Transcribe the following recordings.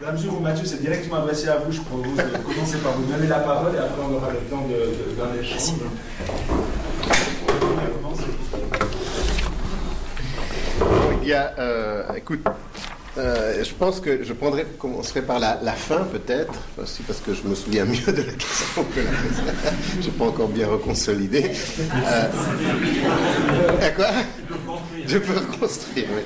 Dans la mesure où Mathieu s'est directement adressé à vous, je propose de commencer par vous donner la parole et après on aura le temps d'un échange. Il y a, euh, écoute, euh, je pense que je prendrai, commencerai par la, fin peut-être, aussi parce que je me souviens mieux de la question que la Je n'ai pas encore bien reconsolidé. Euh, quoi? Je peux reconstruire, oui.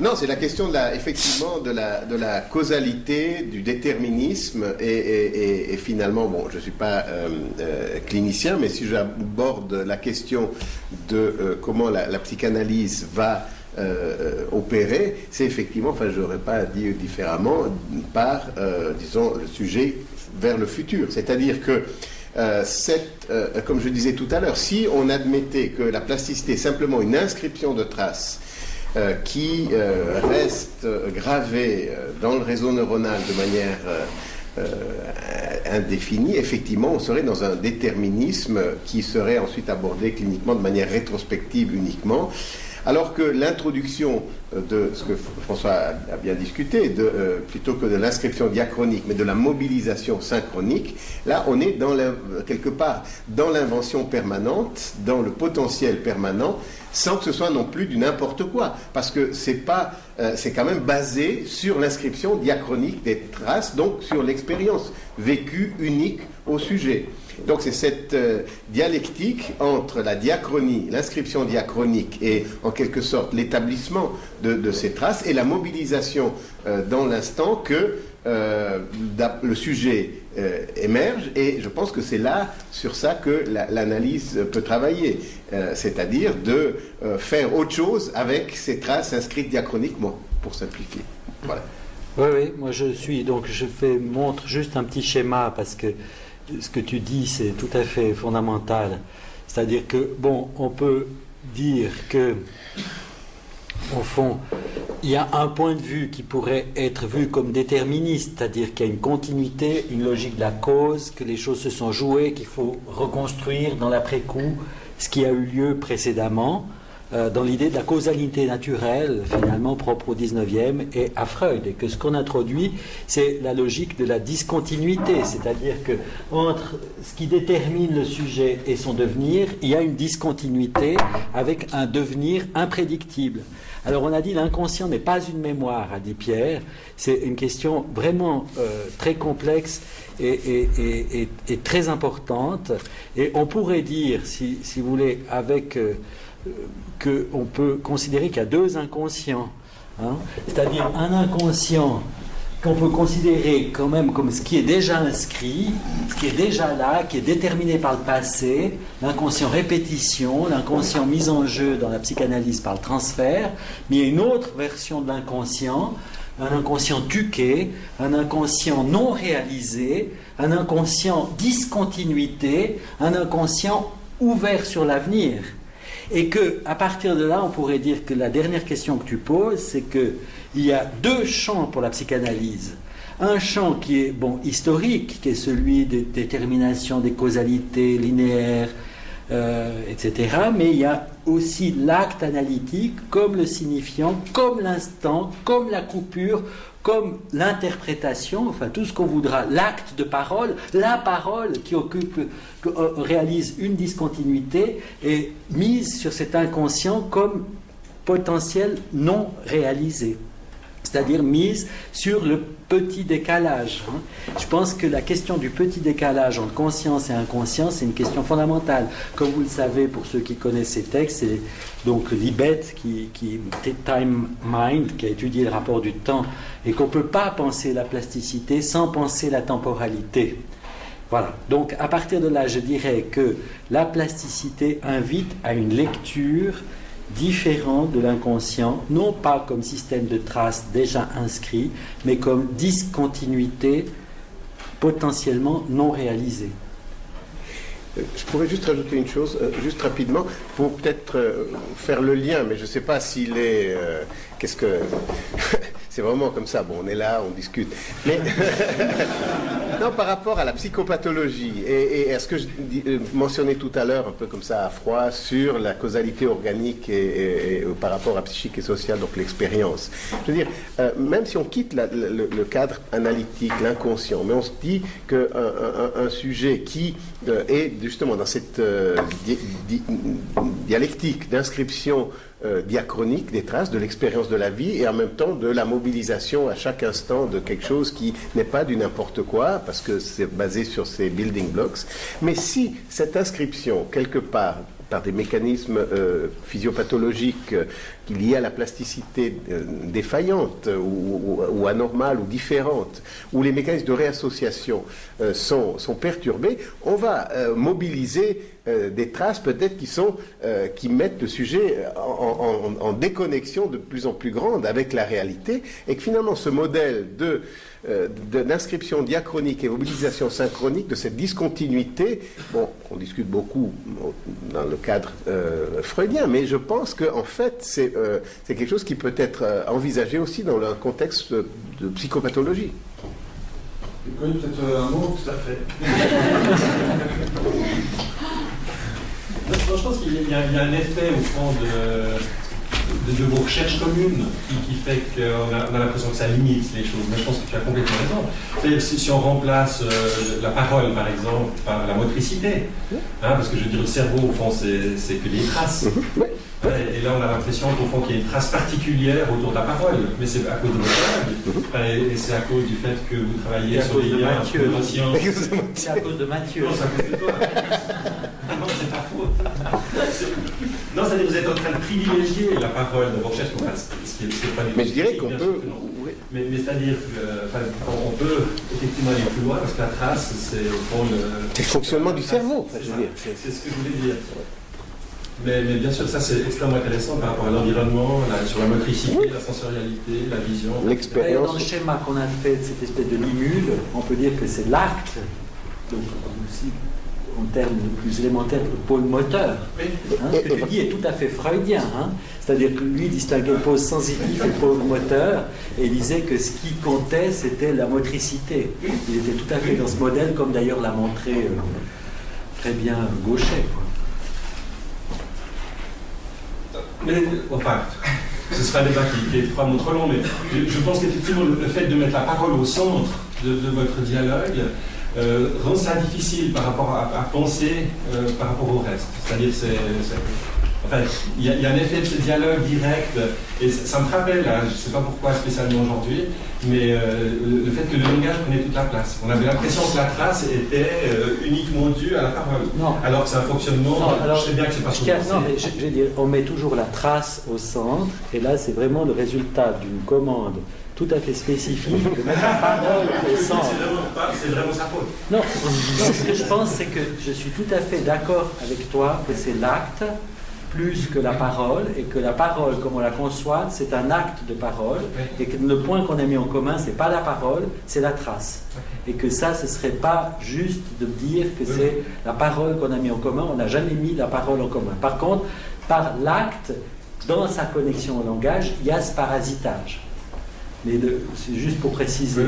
Non, c'est la question de la, effectivement de la, de la causalité, du déterminisme et, finalement, bon, je ne suis pas euh, euh, clinicien, mais si j'aborde la question de euh, comment la, psychanalyse va opérer, c'est effectivement, enfin, je n'aurais pas dit différemment, par, disons, le sujet vers le futur. C'est-à-dire que cette, comme je disais tout à l'heure, si on admettait que la plasticité est simplement une inscription de traces euh, qui euh, reste gravé euh, dans le réseau neuronal de manière indéfinie, effectivement, on serait dans un déterminisme qui serait ensuite abordé cliniquement de manière rétrospective uniquement. Alors que l'introduction de ce que François a bien discuté, de, plutôt que de l'inscription diachronique, mais de la mobilisation synchronique, là on est dans quelque part dans l'invention permanente, dans le potentiel permanent, sans que ce soit non plus du n'importe quoi, parce que c'est euh, c'est quand même basé sur l'inscription diachronique des traces, donc sur l'expérience vécue unique au sujet. Donc c'est cette euh, dialectique entre la diachronie, l'inscription diachronique et en quelque sorte l'établissement de, ces traces et la mobilisation euh, dans l'instant que le sujet euh, émerge et je pense que c'est là, sur ça, que l'analyse peut travailler, euh, c'est-à-dire de euh, faire autre chose avec ces traces inscrites diachroniquement, pour simplifier. Voilà. Oui, oui, moi je suis, donc je fais, montre juste un petit schéma parce que ce que tu dis, c'est tout à fait fondamental. C'est-à-dire que, bon, on peut dire que au fond, il y a un point de vue qui pourrait être vu comme déterministe, c'est-à-dire qu'il y a une continuité, une logique de la cause, que les choses se sont jouées, qu'il faut reconstruire dans l'après-coup ce qui a eu lieu précédemment, euh, dans l'idée de la causalité naturelle, finalement propre au 19e et à Freud, et que ce qu'on introduit, c'est la logique de la discontinuité, c'est-à-dire que entre ce qui détermine le sujet et son devenir, il y a une discontinuité avec un devenir imprédictible. Alors on a dit l'inconscient n'est pas une mémoire, a dit Pierre. C'est une question vraiment euh, très complexe et, très importante. Et on pourrait dire, si, vous voulez, avec euh, qu'on peut considérer qu'il y a deux inconscients. Hein. C'est-à-dire un inconscient qu'on peut considérer quand même comme ce qui est déjà inscrit, ce qui est déjà là, qui est déterminé par le passé, l'inconscient répétition, l'inconscient mise en jeu dans la psychanalyse par le transfert, mais il y a une autre version de l'inconscient, un inconscient tuqué, un inconscient non réalisé, un inconscient discontinuité, un inconscient ouvert sur l'avenir. Et que, à partir de là, on pourrait dire que la dernière question que tu poses, c'est que il y a deux champs pour la psychanalyse. Un champ qui est bon historique, qui est celui des déterminations des causalités linéaires, euh, etc. Mais il y a aussi l'acte analytique comme le signifiant, comme l'instant, comme la coupure, comme l'interprétation, enfin tout ce qu'on voudra, l'acte de parole, la parole qui occupe, euh, réalise une discontinuité est mise sur cet inconscient comme potentiel non réalisé c'est-à-dire mise sur le petit décalage. Hein. Je pense que la question du petit décalage entre conscience et inconscience, c'est une question fondamentale. Comme vous le savez, pour ceux qui connaissent ces textes, c'est donc Libet, qui, qui, Time Mind, qui a étudié le rapport du temps, et qu'on ne peut pas penser la plasticité sans penser la temporalité. Voilà. Donc, à partir de là, je dirais que la plasticité invite à une lecture différent de l'inconscient, non pas comme système de traces déjà inscrit, mais comme discontinuité potentiellement non réalisée. Euh, je pourrais juste rajouter une chose, euh, juste rapidement, pour peut-être euh, faire le lien, mais je ne sais pas s'il est. Qu'est-ce que. C'est vraiment comme ça. Bon, on est là, on discute. Mais non, par rapport à la psychopathologie et, à ce que je euh, mentionnais tout à l'heure, un peu comme ça à froid, sur la causalité organique et, par rapport à psychique et social, donc l'expérience. Je veux dire, euh, même si on quitte le, cadre analytique, l'inconscient, mais on se dit qu'un un, sujet qui euh, est justement dans cette dialectique d'inscription euh, diachronique des traces de l'expérience de la vie et en même temps de la mobilisation à chaque instant de quelque chose qui n'est pas du n'importe quoi, parce que c'est basé sur ces building blocks. Mais si cette inscription, quelque part, par des mécanismes euh, physiopathologiques euh, liés à la plasticité euh, défaillante ou, anormale ou différente, où les mécanismes de réassociation sont, sont, perturbés, on va mobiliser des traces peut-être qui, sont, qui mettent le sujet en, en, déconnexion de plus en plus grande avec la réalité et que finalement ce modèle de euh, d'inscription diachronique et mobilisation synchronique de cette discontinuité, bon, on discute beaucoup dans le cadre euh, freudien, mais je pense qu'en fait, euh, c'est quelque chose qui peut être envisagé aussi dans le contexte de psychopathologie. peut-être un mot Tout à fait. je pense qu'il y, a un effet au fond de de, vos recherches communes qui, fait qu'on a, a l'impression que ça limite les choses. Mais je pense que tu as complètement raison. Si, si, on remplace euh, la parole, par exemple, par la motricité, hein, parce que je veux dire, le cerveau, au fond, c'est que des traces. Et, là, on a l'impression qu'au fond, qu'il y a une trace particulière autour de la parole. Mais c'est à cause de votre travail. Mhm. Et, c'est à cause du fait que vous travaillez sur les liens C'est à cause de Mathieu. Non, c'est à cause de toi. non, c'est ta faute. Non, c'est-à-dire que vous êtes en train de privilégier la parole de vos recherches. Enfin, ce qui est, pas mais je dirais qu'on peut. Mais, mais c'est-à-dire qu'on peut effectivement aller plus loin parce que la trace, c'est au fond le. C'est le fonctionnement du cerveau. C'est ce que je voulais dire. Mais, bien sûr, ça c'est extrêmement intéressant par rapport à l'environnement, sur la motricité, la sensorialité, la vision. L'expérience. Dans le schéma qu'on a fait de cette espèce de limule, on peut dire que c'est l'acte, donc aussi en termes plus élémentaires, le pôle moteur. Hein, ce que tu dis est tout à fait freudien. Hein. C'est-à-dire que lui distinguait le pôle sensitif et le pôle moteur et disait que ce qui comptait, c'était la motricité. Il était tout à fait dans ce modèle, comme d'ailleurs l'a montré euh, très bien Gauchet. Mais, enfin, ce sera un débat qui, est probablement trop long, mais je, pense qu'effectivement, le, fait de mettre la parole au centre de, votre dialogue euh, rend ça difficile par rapport à, penser euh, par rapport au reste. C'est-à-dire, c'est Enfin, il y, a un effet de ce dialogue direct, et ça, me rappelle, hein, je ne sais pas pourquoi spécialement aujourd'hui, mais euh, le, fait que le langage prenait toute la place. On avait l'impression que la trace était euh, uniquement due à la parole. Non. Alors que c'est un fonctionnement, je sais bien que c'est pas souvent. Non, mais je, dire, on met toujours la trace au centre, et là c'est vraiment le résultat d'une commande tout à fait spécifique de mettre la parole au centre. C'est vraiment, sa faute. Non, non, ce que je pense, c'est que je suis tout à fait d'accord avec toi que c'est l'acte plus que la parole, et que la parole, comme on la conçoit, c'est un acte de parole, et que le point qu'on a mis en commun, c'est pas la parole, c'est la trace. Et que ça, ce serait pas juste de dire que c'est la parole qu'on a mis en commun, on n'a jamais mis la parole en commun. Par contre, par l'acte, dans sa connexion au langage, il y a ce parasitage. Mais c'est juste pour préciser.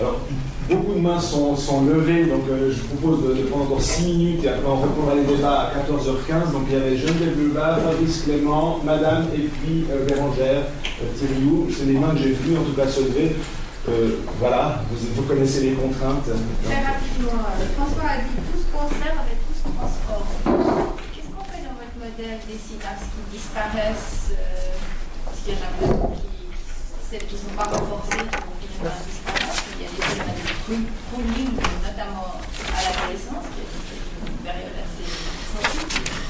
Alors, beaucoup de mains sont, levées, donc euh, je propose de, prendre encore 6 minutes et après on reprendra les débats à 14h15. Donc il y avait Geneviève Lebas, Fabrice Clément, Madame et puis euh, Bérangère euh, C'est les mains que j'ai vues en tout cas se lever. Euh, voilà, vous, connaissez les contraintes. Très rapidement, François a dit tout se conserve avec tout se transforme. Qu'est-ce qu'on fait dans votre modèle des synapses qui disparaissent, parce qu'il y en a beaucoup qui, qui ne sont pas renforcées, qui vont par disparaître il y a des phénomènes de notamment à l'adolescence, qui est une période assez sensible.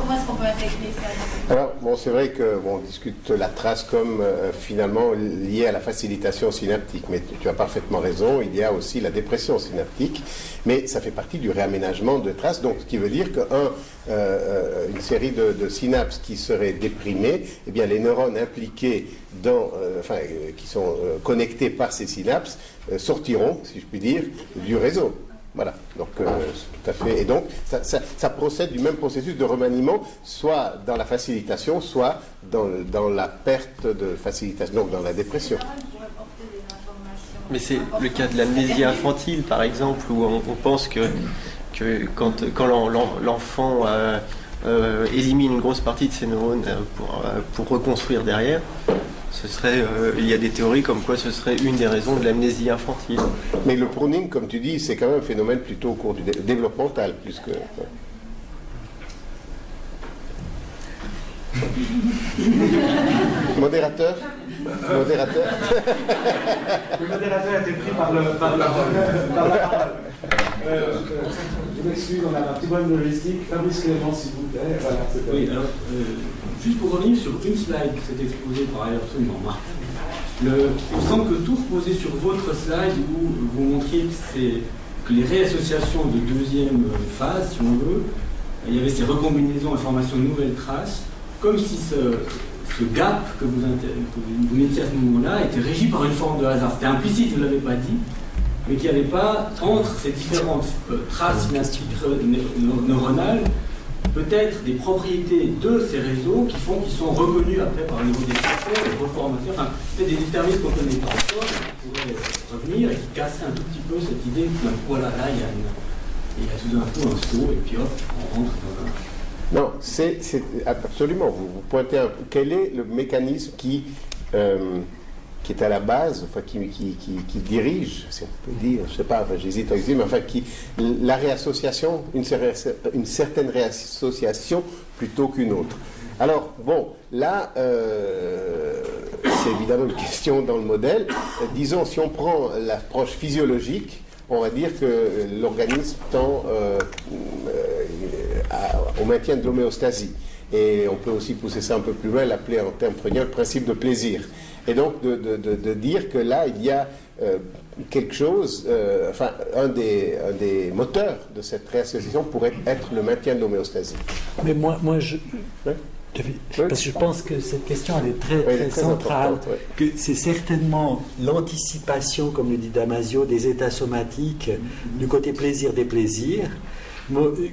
Comment est-ce qu'on peut intégrer ça Alors, bon, c'est vrai que bon, on discute la trace comme euh, finalement liée à la facilitation synaptique, mais tu, as parfaitement raison, il y a aussi la dépression synaptique, mais ça fait partie du réaménagement de traces, donc ce qui veut dire qu'une euh, euh, série de, synapses qui seraient déprimées, eh bien, les neurones impliqués dans, enfin, qui sont connectés par ces synapses sortiront, si je puis dire, du réseau. Voilà, donc euh, tout à fait. Et donc, ça, ça- procède du même processus de remaniement, soit dans la facilitation, soit dans, dans la perte de facilitation, donc dans la dépression. Mais c'est le cas de l'amnésie infantile, par exemple, où on, pense que, que quand, quand l'en- l'en- l'enfant euh, euh, élimine une grosse partie de ses neurones pour, pour reconstruire derrière, ce serait, euh, il y a des théories comme quoi ce serait une des raisons de l'amnésie infantile. Mais le pruning, comme tu dis, c'est quand même un phénomène plutôt au cours du dé- développemental, plus que. Modérateur? Modérateur? Le modérateur a été pris par, le, par, la, par la parole. Euh, je m'excuse, on a un petit problème de logistique. Fabrice Clément, s'il vous plaît. Voilà, Oui, alors, euh, juste pour revenir sur une slide qui s'est exposée par ailleurs absolument. Le, il me semble que tout reposait sur votre slide où vous montriez que, les réassociations de deuxième phase, si on veut, il y avait ces recombinaisons informations de nouvelles traces, comme si ce, ce gap que vous, que vous- mettiez à ce moment-là était régi par une forme de hasard. C'était implicite, vous ne l'avez pas dit, mais qu'il n'y avait pas entre ces différentes euh, traces neuronales peut-être des propriétés de ces réseaux qui font qu'ils sont reconnus après par le niveau des chercheurs, des reformateurs, enfin, peut-être des déterminismes qu'on connaît pas encore, qui pourraient revenir et qui casseraient un tout petit peu cette idée que voilà, là, il y a, une- il y a tout d'un coup un saut et puis hop, on rentre dans un. Non, c'est c'est- absolument. Vous, vous pointez un Quel est le mécanisme qui, euh, qui est à la base, enfin, qui, dirige, si on peut dire, je sais pas, j'hésite à dire, mais enfin, qui, la réassociation, une, cer- une certaine réassociation plutôt qu'une autre. Alors, bon, là, euh, c'est évidemment une question dans le modèle. Disons, si on prend l'approche physiologique, on va dire que l'organisme tend euh, euh, au maintien de l'homéostasie. Et on peut aussi pousser ça un peu plus loin, l'appeler en termes freudiens le principe de plaisir. Et donc de, de- de- de dire que là, il y a euh, quelque chose, euh, enfin, un des, un des moteurs de cette réassociation pourrait être le maintien de l'homéostasie. Mais moi, moi je. Oui. Parce que je pense que cette question, elle est très, Oui, très très centrale. Que c'est certainement l'anticipation, comme le dit Damasio, des états somatiques du côté plaisir des plaisirs,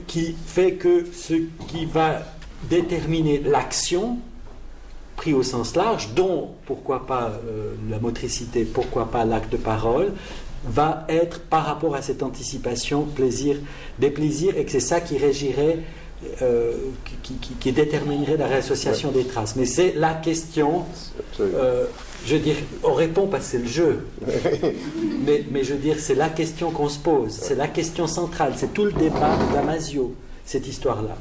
qui fait que ce qui va déterminer l'action, pris au sens large, dont pourquoi pas euh, la motricité, pourquoi pas l'acte de parole, va être par rapport à cette anticipation plaisir des plaisirs et que c'est ça qui régirait, euh, qui, qui- qui déterminerait la réassociation des traces. Mais c'est la question, euh, je veux dire, on répond parce que c'est le jeu, mais, mais je veux dire, c'est la question qu'on se pose, c'est la question centrale, c'est tout le débat de Damasio, cette histoire-là.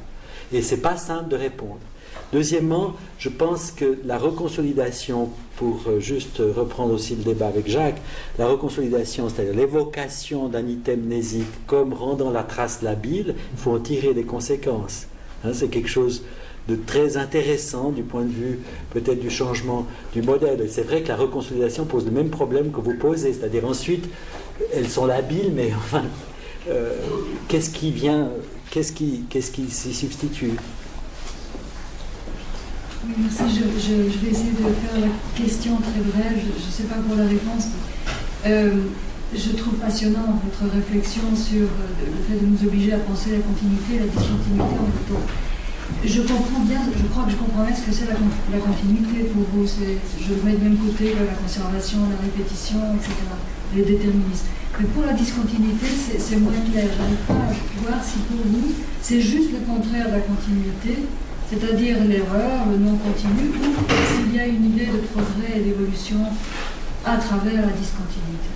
Et c'est pas simple de répondre. Deuxièmement, je pense que la reconsolidation, pour euh, juste reprendre aussi le débat avec Jacques, la reconsolidation, c'est-à-dire l'évocation d'un item mnésique comme rendant la trace labile, il faut en tirer des conséquences. Hein, c'est quelque chose de très intéressant du point de vue peut-être du changement du modèle. Et c'est vrai que la reconsolidation pose le même problème que vous posez, c'est-à-dire ensuite, elles sont labiles, mais enfin, euh, qu'est-ce qui vient, qu'est-ce qui, qu'est-ce qui s'y substitue? Merci. Je, vais essayer de faire la question très brève. Je ne sais pas pour la réponse. Euh, je trouve passionnant votre réflexion sur euh, le fait de nous obliger à penser la continuité la discontinuité en même temps. Je comprends bien, je crois que je comprends bien ce que c'est la, con- la continuité pour vous. Je mets de même côté la conservation, la répétition, etc. Les déterminismes. Mais pour la discontinuité, c'est moins clair. Je n'arrive pas voir si pour vous, c'est juste le contraire de la continuité, c'est-à-dire l'erreur, le non continu, ou s'il y a une idée de progrès et d'évolution à travers la discontinuité.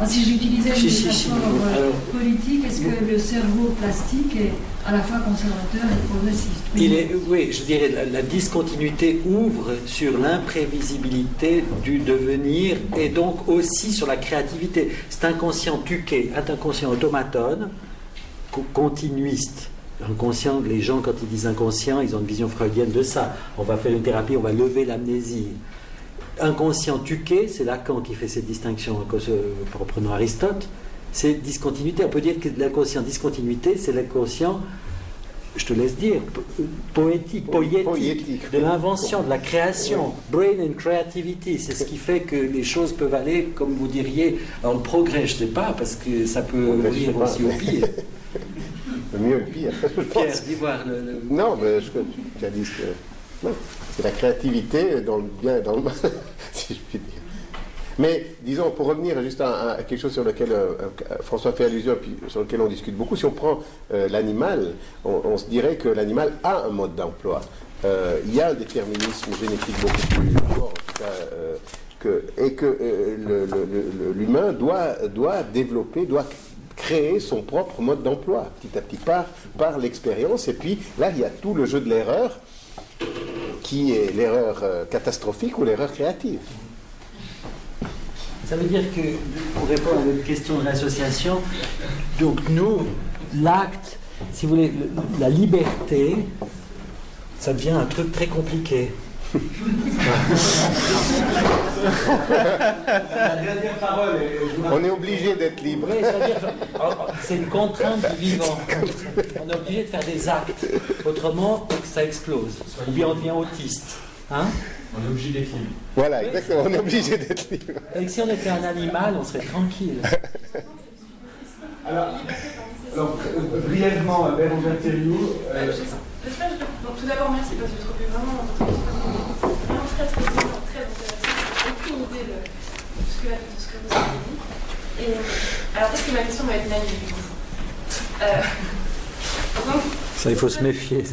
Ah, si j'utilisais une Si, si, si. métaphore euh, politique, est-ce que le cerveau plastique est à la fois conservateur et progressiste? Il est, oui, je dirais la, la discontinuité ouvre sur l'imprévisibilité du devenir et donc aussi sur la créativité. C'est inconscient tuqué, un inconscient automatone, co- continuiste. Inconscient, les gens quand ils disent inconscient, ils ont une vision freudienne de ça. On va faire une thérapie, on va lever l'amnésie. Inconscient tuqué, c'est Lacan qui fait cette distinction, euh, reprenons Aristote, c'est discontinuité. On peut dire que l'inconscient discontinuité, c'est l'inconscient je te laisse dire, poétique, poétique, de l'invention, de la création, brain and creativity, c'est ce qui fait que les choses peuvent aller, comme vous diriez, le progrès, je ne sais pas, parce que ça peut venir aussi au pire. Le mieux le pire. Pierre, dis voir le, Non, mais je, as dit que c'est la créativité dans le bien et dans le mal, si je puis dire. Mais disons, pour revenir juste à, quelque chose sur lequel euh, euh, François fait allusion, puis sur lequel on discute beaucoup, si on prend euh, l'animal, on, se dirait que l'animal a un mode d'emploi. il y a un déterminisme génétique beaucoup plus fort, en tout cas, que, et que l'humain doit, doit développer, doit créer son propre mode d'emploi, petit à petit, par, par l'expérience. Et puis là, il y a tout le jeu de l'erreur, qui est l'erreur catastrophique ou l'erreur créative. Ça veut dire que, pour répondre à votre question de l'association, donc nous, l'acte, si vous voulez, la liberté, ça devient un truc très compliqué. On est obligé d'être libre. c'est une contrainte du vivant. On est obligé de faire des actes. Autrement, ça explose. Ou bien on devient autiste. Hein on est obligé d'être libre. Voilà, exactement, on est obligé d'être libre. Et si on était un animal, on serait tranquille. alors, alors euh, brièvement, Bérangère Thériault. Euh... tout d'abord, merci parce que je trouve vraiment, vraiment très, très, très, très intéressant. J'ai aucune idée de, ce que, de ce que vous avez dit. Et, euh, alors, peut-être que ma question va être naïve du coup. Euh, donc, ça, il faut se méfier.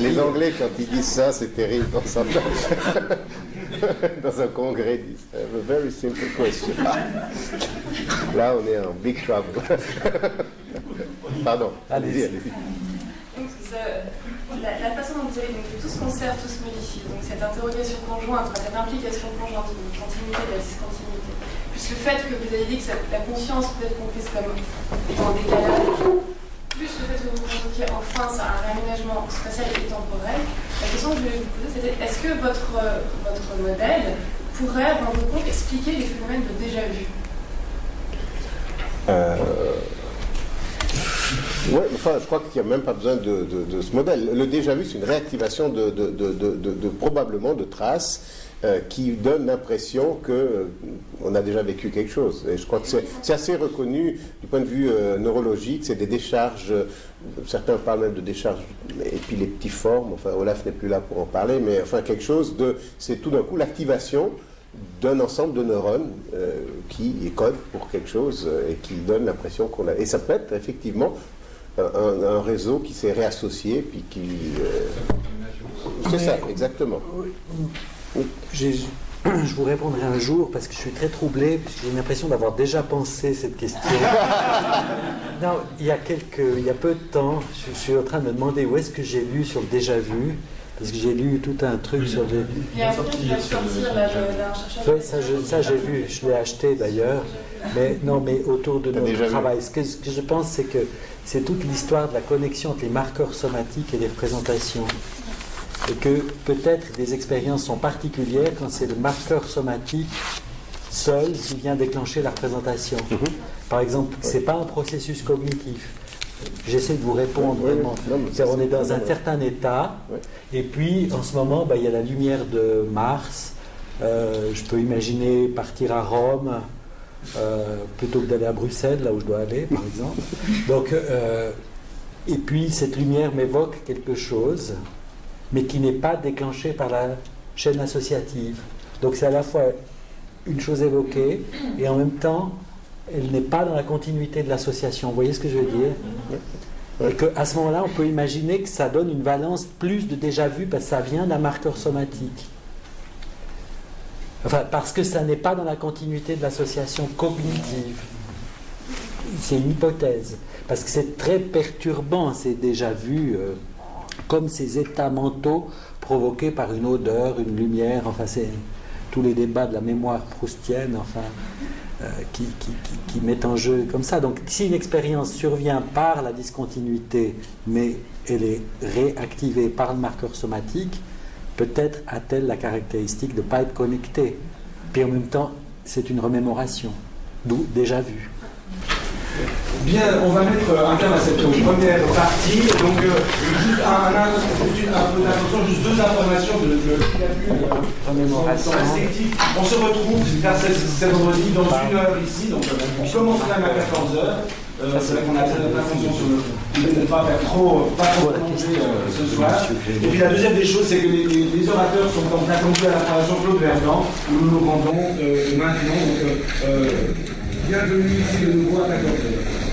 les Anglais, quand ils disent ça, c'est terrible. Dans, ça. dans un congrès, ils disent a very simple question. Là, on est en big trouble. Pardon. Allez-y, allez-y. La, façon dont vous avez donc, tout se conserve, tout se modifie, donc cette interrogation conjointe, cette implication conjointe de continuité de la discontinuité, plus le fait que vous avez dit que la conscience peut être comprise comme étant décalage, plus le fait que vous convoquiez enfin ça, un réaménagement spatial et temporel, la question que je voulais vous poser, c'était est-ce que votre, votre modèle pourrait, rendre compte, expliquer les phénomènes de déjà-vu? Euh... Oui, enfin, je crois qu'il n'y a même pas besoin de, ce modèle. Le déjà-vu, c'est une réactivation de, probablement de traces euh, qui donne l'impression qu'on euh, a déjà vécu quelque chose. Et je crois que c'est assez reconnu du point de vue euh, neurologique, c'est des décharges, certains parlent même de décharges épileptiformes, enfin Olaf n'est plus là pour en parler, mais enfin quelque chose de, c'est tout d'un coup l'activation d'un ensemble de neurones qui codent pour quelque chose et qui donne l'impression qu'on a. Et ça peut être effectivement un, réseau qui s'est réassocié, puis qui. c'est ça, exactement. Je vous répondrai un jour parce que je suis très troublé, puisque j'ai l'impression d'avoir déjà pensé cette question. non, il y, a quelques, il y a peu de temps, je, suis en train de me demander où est-ce que j'ai lu sur le déjà vu. Parce que j'ai lu tout un truc sur des. Il y a un truc qui va sortir là, Oui, ça, j'ai vu, je l'ai acheté d'ailleurs. Mais non, mais autour de notre travail. Ce que, ce que je pense, c'est que c'est toute l'histoire de la connexion entre les marqueurs somatiques et les représentations et que peut-être des expériences sont particulières quand c'est le marqueur somatique seul qui vient déclencher la représentation. Mhm. Par exemple, ce n'est pas un processus cognitif. J'essaie de vous répondre vraiment. on est dans un certain état, et puis en ce moment, bah, il y a la lumière de Mars. Euh, je peux imaginer partir à Rome euh, plutôt que d'aller à Bruxelles, là où je dois aller, par exemple. Donc, euh, et puis cette lumière m'évoque quelque chose mais qui n'est pas déclenché par la chaîne associative. Donc c'est à la fois une chose évoquée et en même temps, elle n'est pas dans la continuité de l'association. Vous voyez ce que je veux dire? Et qu'à ce moment-là, on peut imaginer que ça donne une valence plus de déjà vu parce que ça vient d'un marqueur somatique. Enfin, parce que ça n'est pas dans la continuité de l'association cognitive. C'est une hypothèse. Parce que c'est très perturbant, c'est déjà vu. Euh, comme ces états mentaux provoqués par une odeur, une lumière, enfin c'est tous les débats de la mémoire proustienne, enfin, euh, qui, qui, mettent en jeu comme ça. Donc si une expérience survient par la discontinuité, mais elle est réactivée par le marqueur somatique, peut-être a-t-elle la caractéristique de ne pas être connectée. Puis en même temps, c'est une remémoration, d'où déjà vu. Bien, on va mettre un terme à cette première partie. Donc, euh, juste un, un, juste deux informations de, de, On se retrouve c'est vendredi dans une heure ici. Donc, on commence quand même à 14h. Euh, c'est vrai qu'on a très attention sur le pas faire trop, pas trop plonger euh, ce soir. Et puis la deuxième des choses, c'est que les, les, les, orateurs sont donc attendus à la formation Claude Verdun, où nous nous rendons euh, maintenant. Donc, euh, bienvenue ici de nouveau à 14h.